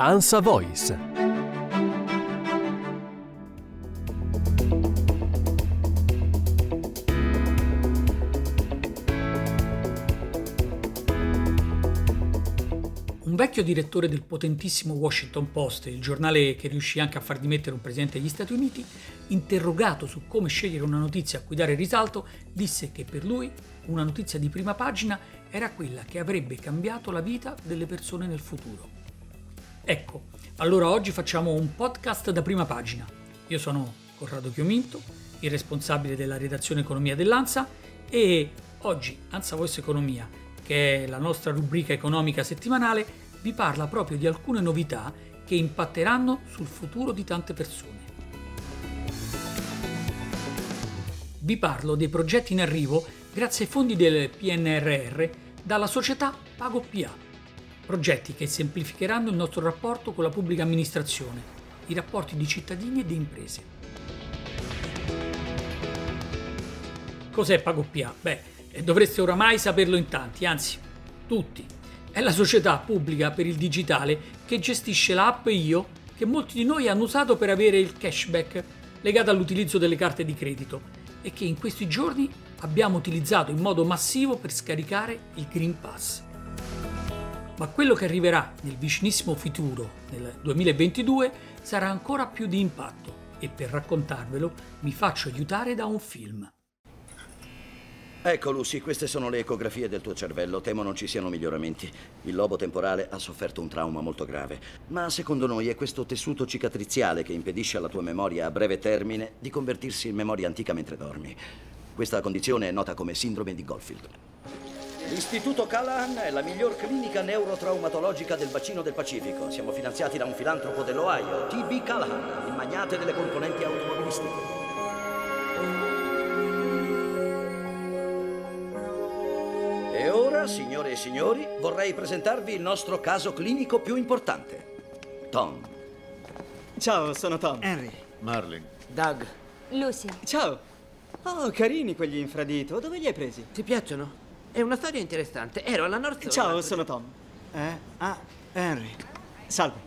ANSA Voice. Un vecchio direttore del potentissimo Washington Post, il giornale che riuscì anche a far dimettere un presidente degli Stati Uniti, interrogato su come scegliere una notizia a cui dare risalto, disse che per lui una notizia di prima pagina era quella che avrebbe cambiato la vita delle persone nel futuro. Ecco, allora oggi facciamo un podcast da prima pagina. Io sono Corrado Chiominto, il responsabile della redazione Economia dell'ANSA e oggi ANSA Voice Economia, che è la nostra rubrica economica settimanale, vi parla proprio di alcune novità che impatteranno sul futuro di tante persone. Vi parlo dei progetti in arrivo grazie ai fondi del PNRR dalla società PagoPA. Progetti che semplificheranno il nostro rapporto con la pubblica amministrazione, i rapporti di cittadini e di imprese. Cos'è PagoPA? Beh, dovreste oramai saperlo in tanti, anzi, tutti. È la società pubblica per il digitale che gestisce l'app Io che molti di noi hanno usato per avere il cashback legato all'utilizzo delle carte di credito e che in questi giorni abbiamo utilizzato in modo massivo per scaricare il Green Pass. Ma quello che arriverà nel vicinissimo futuro, nel 2022, sarà ancora più di impatto e per raccontarvelo mi faccio aiutare da un film. Ecco Lucy, queste sono le ecografie del tuo cervello. Temo non ci siano miglioramenti. Il lobo temporale ha sofferto un trauma molto grave. Ma secondo noi è questo tessuto cicatriziale che impedisce alla tua memoria a breve termine di convertirsi in memoria antica mentre dormi. Questa condizione è nota come sindrome di Goldfield. L'Istituto Callahan è la miglior clinica neurotraumatologica del bacino del Pacifico. Siamo finanziati da un filantropo dell'Ohio, T.B. Callahan, il magnate delle componenti automobilistiche. E ora, signore e signori, vorrei presentarvi il nostro caso clinico più importante. Tom. Ciao, sono Tom. Henry. Marlin. Doug. Lucy. Ciao. Oh, carini quegli infradito. Dove li hai presi? Ti piacciono? È una storia interessante. Ero alla North Shore. Ciao, sono Tom. Eh? Ah, Henry. Salve.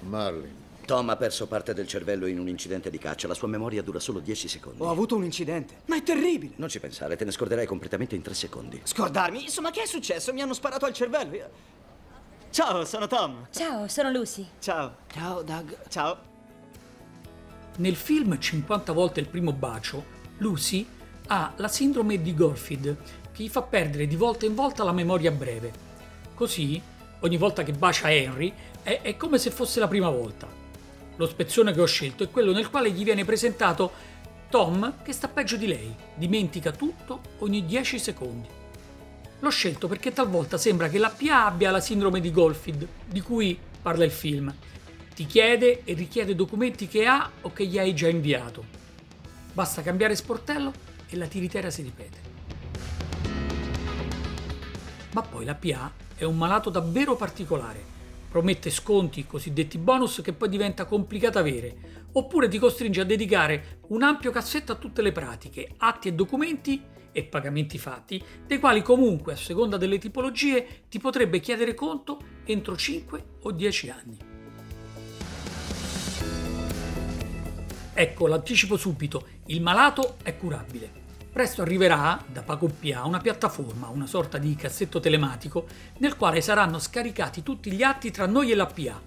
Marlin. Tom ha perso parte del cervello in un incidente di caccia. La sua memoria dura solo 10 secondi. Ho avuto un incidente. Ma è terribile. Non ci pensare, te ne scorderai completamente in 3 secondi. Scordarmi? Insomma, che è successo? Mi hanno sparato al cervello. Io- Ciao, sono Tom. Ciao, sono Lucy. Ciao. Ciao, Doug. Ciao. Nel film 50 volte il primo bacio, Lucy ha la sindrome di Goldfield che gli fa perdere di volta in volta la memoria breve. Così, ogni volta che bacia Henry, è, è come se fosse la prima volta. Lo spezzone che ho scelto è quello nel quale gli viene presentato Tom che sta peggio di lei, dimentica tutto ogni 10 secondi. L'ho scelto perché talvolta sembra che la PA abbia la sindrome di Goldfield, di cui parla il film. Ti chiede e richiede documenti che ha o che gli hai già inviato. Basta cambiare sportello e la tiritera si ripete. Ma poi la PA è un malato davvero particolare. Promette sconti, cosiddetti bonus, che poi diventa complicato avere, oppure ti costringe a dedicare un ampio cassetto a tutte le pratiche, atti e documenti e pagamenti fatti, dei quali comunque, a seconda delle tipologie, ti potrebbe chiedere conto entro 5 o 10 anni. Ecco, l'anticipo subito, il malato è curabile. Presto arriverà da PagoPA una piattaforma, una sorta di cassetto telematico, nel quale saranno scaricati tutti gli atti tra noi e la PA,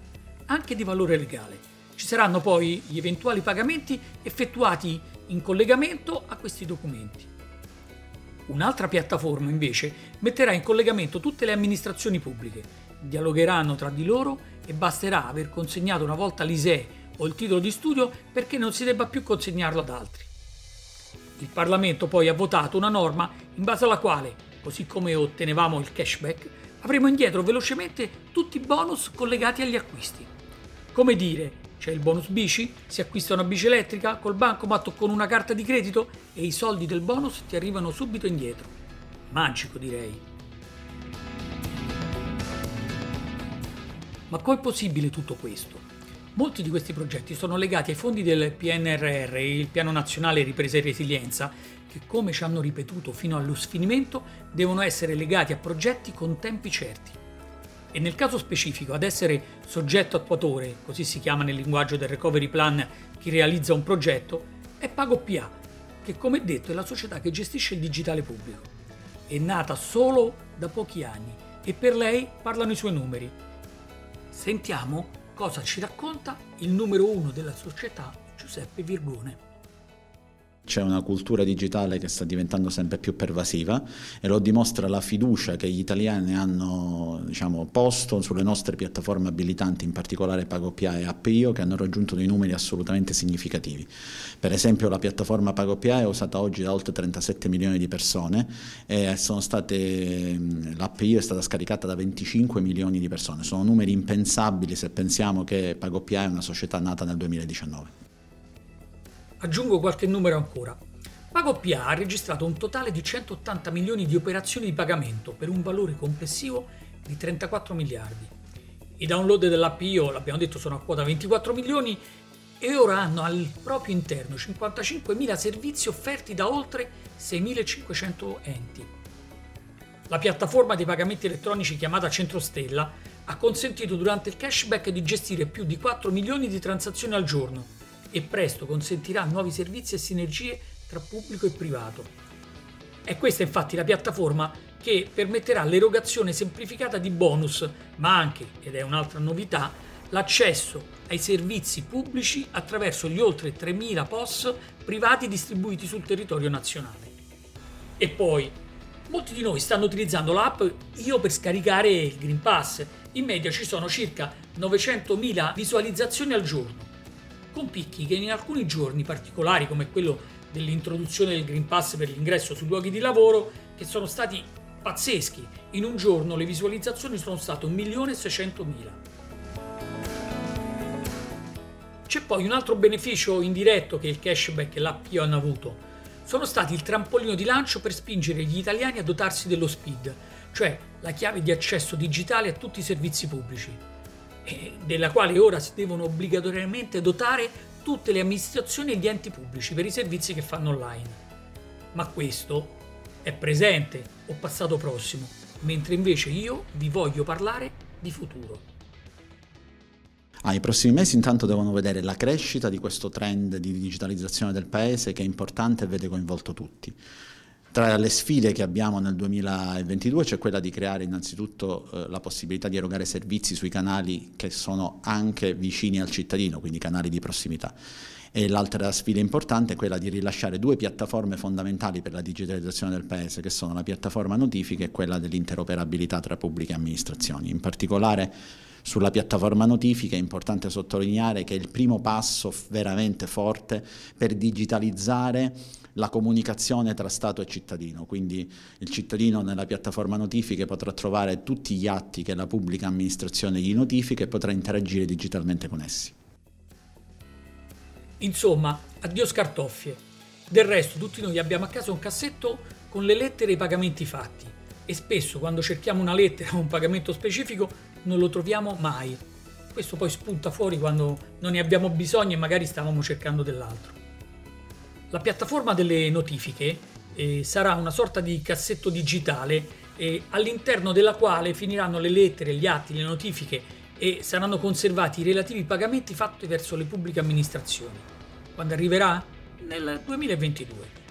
anche di valore legale. Ci saranno poi gli eventuali pagamenti effettuati in collegamento a questi documenti. Un'altra piattaforma invece metterà in collegamento tutte le amministrazioni pubbliche, dialogheranno tra di loro e basterà aver consegnato una volta l'ISEE o il titolo di studio perché non si debba più consegnarlo ad altri. Il Parlamento poi ha votato una norma in base alla quale, così come ottenevamo il cashback, avremo indietro velocemente tutti i bonus collegati agli acquisti. Come dire, c'è il bonus bici, si acquista una bici elettrica col bancomat o con una carta di credito e i soldi del bonus ti arrivano subito indietro. Magico direi. Ma com'è possibile tutto questo? Molti di questi progetti sono legati ai fondi del PNRR, il Piano Nazionale Ripresa e Resilienza, che come ci hanno ripetuto fino allo sfinimento devono essere legati a progetti con tempi certi. e nel caso specifico ad essere soggetto attuatore, così si chiama nel linguaggio del recovery plan chi realizza un progetto, è PagoPA, che come detto è la società che gestisce il digitale pubblico. È nata solo da pochi anni e per lei parlano i suoi numeri. Sentiamo cosa ci racconta il numero uno della società, Giuseppe Virgone. C'è una cultura digitale che sta diventando sempre più pervasiva e lo dimostra la fiducia che gli italiani hanno diciamo, posto sulle nostre piattaforme abilitanti, in particolare PagoPA e AppIO, che hanno raggiunto dei numeri assolutamente significativi. Per esempio la piattaforma PagoPA è usata oggi da oltre 37 milioni di persone e state, l'AppIO è stata scaricata da 25 milioni di persone. Sono numeri impensabili se pensiamo che PagoPA è una società nata nel 2019. Aggiungo qualche numero ancora. PagoPA ha registrato un totale di 180 milioni di operazioni di pagamento per un valore complessivo di 34 miliardi. I download dell'APIO, l'abbiamo detto, sono a quota 24 milioni e ora hanno al proprio interno 55.000 servizi offerti da oltre 6.500 enti. La piattaforma dei pagamenti elettronici chiamata Centrostella ha consentito durante il cashback di gestire più di 4 milioni di transazioni al giorno e presto consentirà nuovi servizi e sinergie tra pubblico e privato. È questa infatti la piattaforma che permetterà l'erogazione semplificata di bonus, ma anche, ed è un'altra novità, l'accesso ai servizi pubblici attraverso gli oltre 3.000 POS privati distribuiti sul territorio nazionale. E poi, molti di noi stanno utilizzando l'app Io per scaricare il Green Pass. In media ci sono circa 900.000 visualizzazioni al giorno con picchi che in alcuni giorni particolari, come quello dell'introduzione del Green Pass per l'ingresso sui luoghi di lavoro, che sono stati pazzeschi. In un giorno le visualizzazioni sono state 1.600.000. C'è poi un altro beneficio indiretto che il cashback e l'app io hanno avuto. Sono stati il trampolino di lancio per spingere gli italiani a dotarsi dello SPID, cioè la chiave di accesso digitale a tutti i servizi pubblici della quale ora si devono obbligatoriamente dotare tutte le amministrazioni e gli enti pubblici per i servizi che fanno online. Ma questo è presente o passato prossimo, mentre invece io vi voglio parlare di futuro. Ah, I prossimi mesi intanto devono vedere la crescita di questo trend di digitalizzazione del paese che è importante e vede coinvolto tutti. Tra le sfide che abbiamo nel 2022 c'è quella di creare innanzitutto eh, la possibilità di erogare servizi sui canali che sono anche vicini al cittadino, quindi canali di prossimità. E l'altra sfida importante è quella di rilasciare due piattaforme fondamentali per la digitalizzazione del Paese, che sono la piattaforma notifiche e quella dell'interoperabilità tra pubbliche amministrazioni. In particolare sulla piattaforma notifiche è importante sottolineare che è il primo passo veramente forte per digitalizzare la comunicazione tra Stato e cittadino, quindi il cittadino nella piattaforma notifiche potrà trovare tutti gli atti che la pubblica amministrazione gli notifica e potrà interagire digitalmente con essi. Insomma, addio scartoffie. Del resto tutti noi abbiamo a casa un cassetto con le lettere e i pagamenti fatti e spesso quando cerchiamo una lettera o un pagamento specifico non lo troviamo mai. Questo poi spunta fuori quando non ne abbiamo bisogno e magari stavamo cercando dell'altro. La piattaforma delle notifiche eh, sarà una sorta di cassetto digitale eh, all'interno della quale finiranno le lettere, gli atti, le notifiche e saranno conservati i relativi pagamenti fatti verso le pubbliche amministrazioni. Quando arriverà? Nel 2022.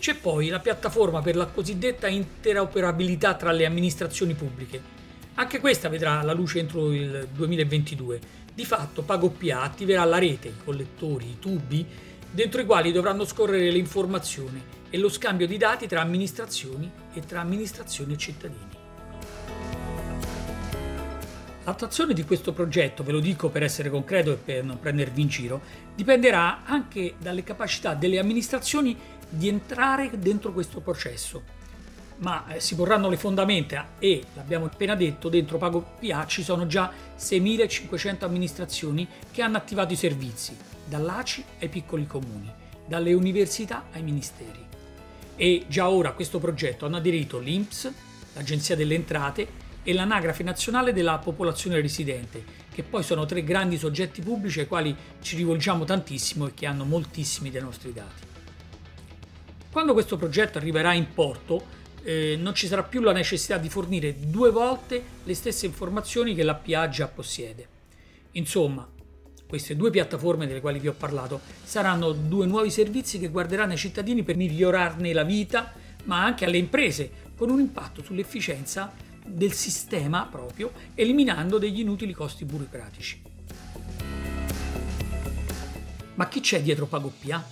C'è poi la piattaforma per la cosiddetta interoperabilità tra le amministrazioni pubbliche. Anche questa vedrà la luce entro il 2022 di fatto PagoPA attiverà la rete, i collettori, i tubi, dentro i quali dovranno scorrere le informazioni e lo scambio di dati tra amministrazioni e tra amministrazioni e cittadini. L'attuazione di questo progetto, ve lo dico per essere concreto e per non prendervi in giro, dipenderà anche dalle capacità delle amministrazioni di entrare dentro questo processo ma eh, si porranno le fondamenta e, l'abbiamo appena detto, dentro PagoPA ci sono già 6.500 amministrazioni che hanno attivato i servizi, dall'ACI ai piccoli comuni, dalle università ai ministeri. E già ora a questo progetto hanno aderito l'INPS, l'Agenzia delle Entrate e l'Anagrafe Nazionale della Popolazione Residente, che poi sono tre grandi soggetti pubblici ai quali ci rivolgiamo tantissimo e che hanno moltissimi dei nostri dati. Quando questo progetto arriverà in porto, eh, non ci sarà più la necessità di fornire due volte le stesse informazioni che l'APA già possiede. Insomma, queste due piattaforme delle quali vi ho parlato saranno due nuovi servizi che guarderanno ai cittadini per migliorarne la vita, ma anche alle imprese, con un impatto sull'efficienza del sistema proprio, eliminando degli inutili costi burocratici. Ma chi c'è dietro PagoPA?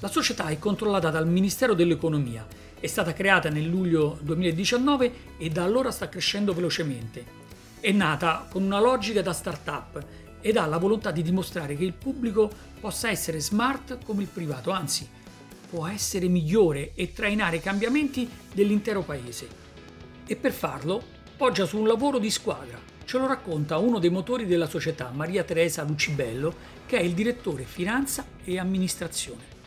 La società è controllata dal Ministero dell'Economia, è stata creata nel luglio 2019 e da allora sta crescendo velocemente. È nata con una logica da start-up ed ha la volontà di dimostrare che il pubblico possa essere smart come il privato, anzi può essere migliore e trainare i cambiamenti dell'intero paese. E per farlo poggia su un lavoro di squadra. Ce lo racconta uno dei motori della società, Maria Teresa Lucibello, che è il direttore finanza e amministrazione.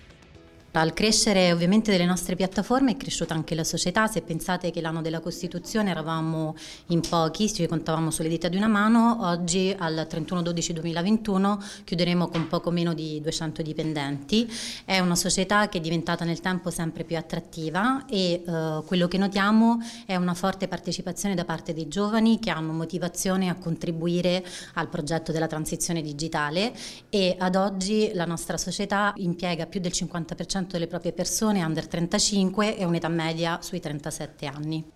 Al crescere ovviamente delle nostre piattaforme è cresciuta anche la società, se pensate che l'anno della Costituzione eravamo in pochi, ci contavamo sulle dita di una mano, oggi al 31-12-2021 chiuderemo con poco meno di 200 dipendenti, è una società che è diventata nel tempo sempre più attrattiva e eh, quello che notiamo è una forte partecipazione da parte dei giovani che hanno motivazione a contribuire al progetto della transizione digitale e ad oggi la nostra società impiega più del 50% delle proprie persone under 35 e un'età media sui 37 anni.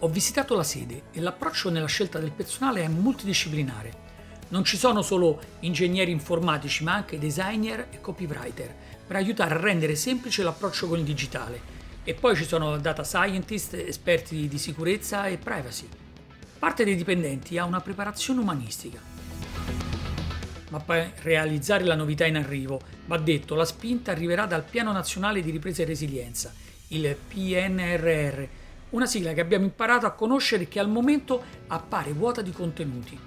Ho visitato la sede e l'approccio nella scelta del personale è multidisciplinare. Non ci sono solo ingegneri informatici, ma anche designer e copywriter per aiutare a rendere semplice l'approccio con il digitale. E poi ci sono data scientist, esperti di sicurezza e privacy. Parte dei dipendenti ha una preparazione umanistica ma per realizzare la novità in arrivo, va detto, la spinta arriverà dal Piano Nazionale di Ripresa e Resilienza, il PNRR, una sigla che abbiamo imparato a conoscere e che al momento appare vuota di contenuti.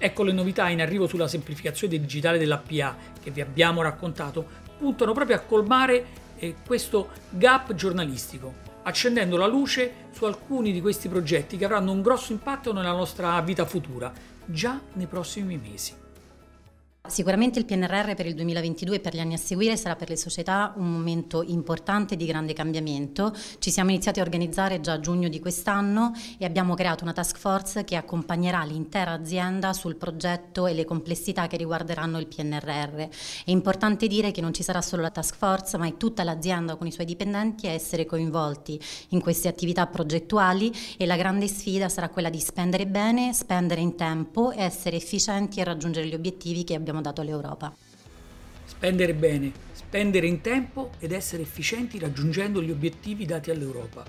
Ecco le novità in arrivo sulla semplificazione digitale dell'APA che vi abbiamo raccontato, puntano proprio a colmare eh, questo gap giornalistico, accendendo la luce su alcuni di questi progetti che avranno un grosso impatto nella nostra vita futura, già nei prossimi mesi. Sicuramente il PNRR per il 2022 e per gli anni a seguire sarà per le società un momento importante di grande cambiamento. Ci siamo iniziati a organizzare già a giugno di quest'anno e abbiamo creato una task force che accompagnerà l'intera azienda sul progetto e le complessità che riguarderanno il PNRR. È importante dire che non ci sarà solo la task force, ma è tutta l'azienda con i suoi dipendenti a essere coinvolti in queste attività progettuali e la grande sfida sarà quella di spendere bene, spendere in tempo, essere efficienti e raggiungere gli obiettivi che abbiamo abbiamo dato all'Europa. Spendere bene, spendere in tempo ed essere efficienti raggiungendo gli obiettivi dati all'Europa.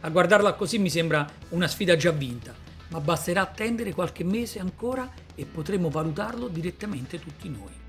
A guardarla così mi sembra una sfida già vinta, ma basterà attendere qualche mese ancora e potremo valutarlo direttamente tutti noi.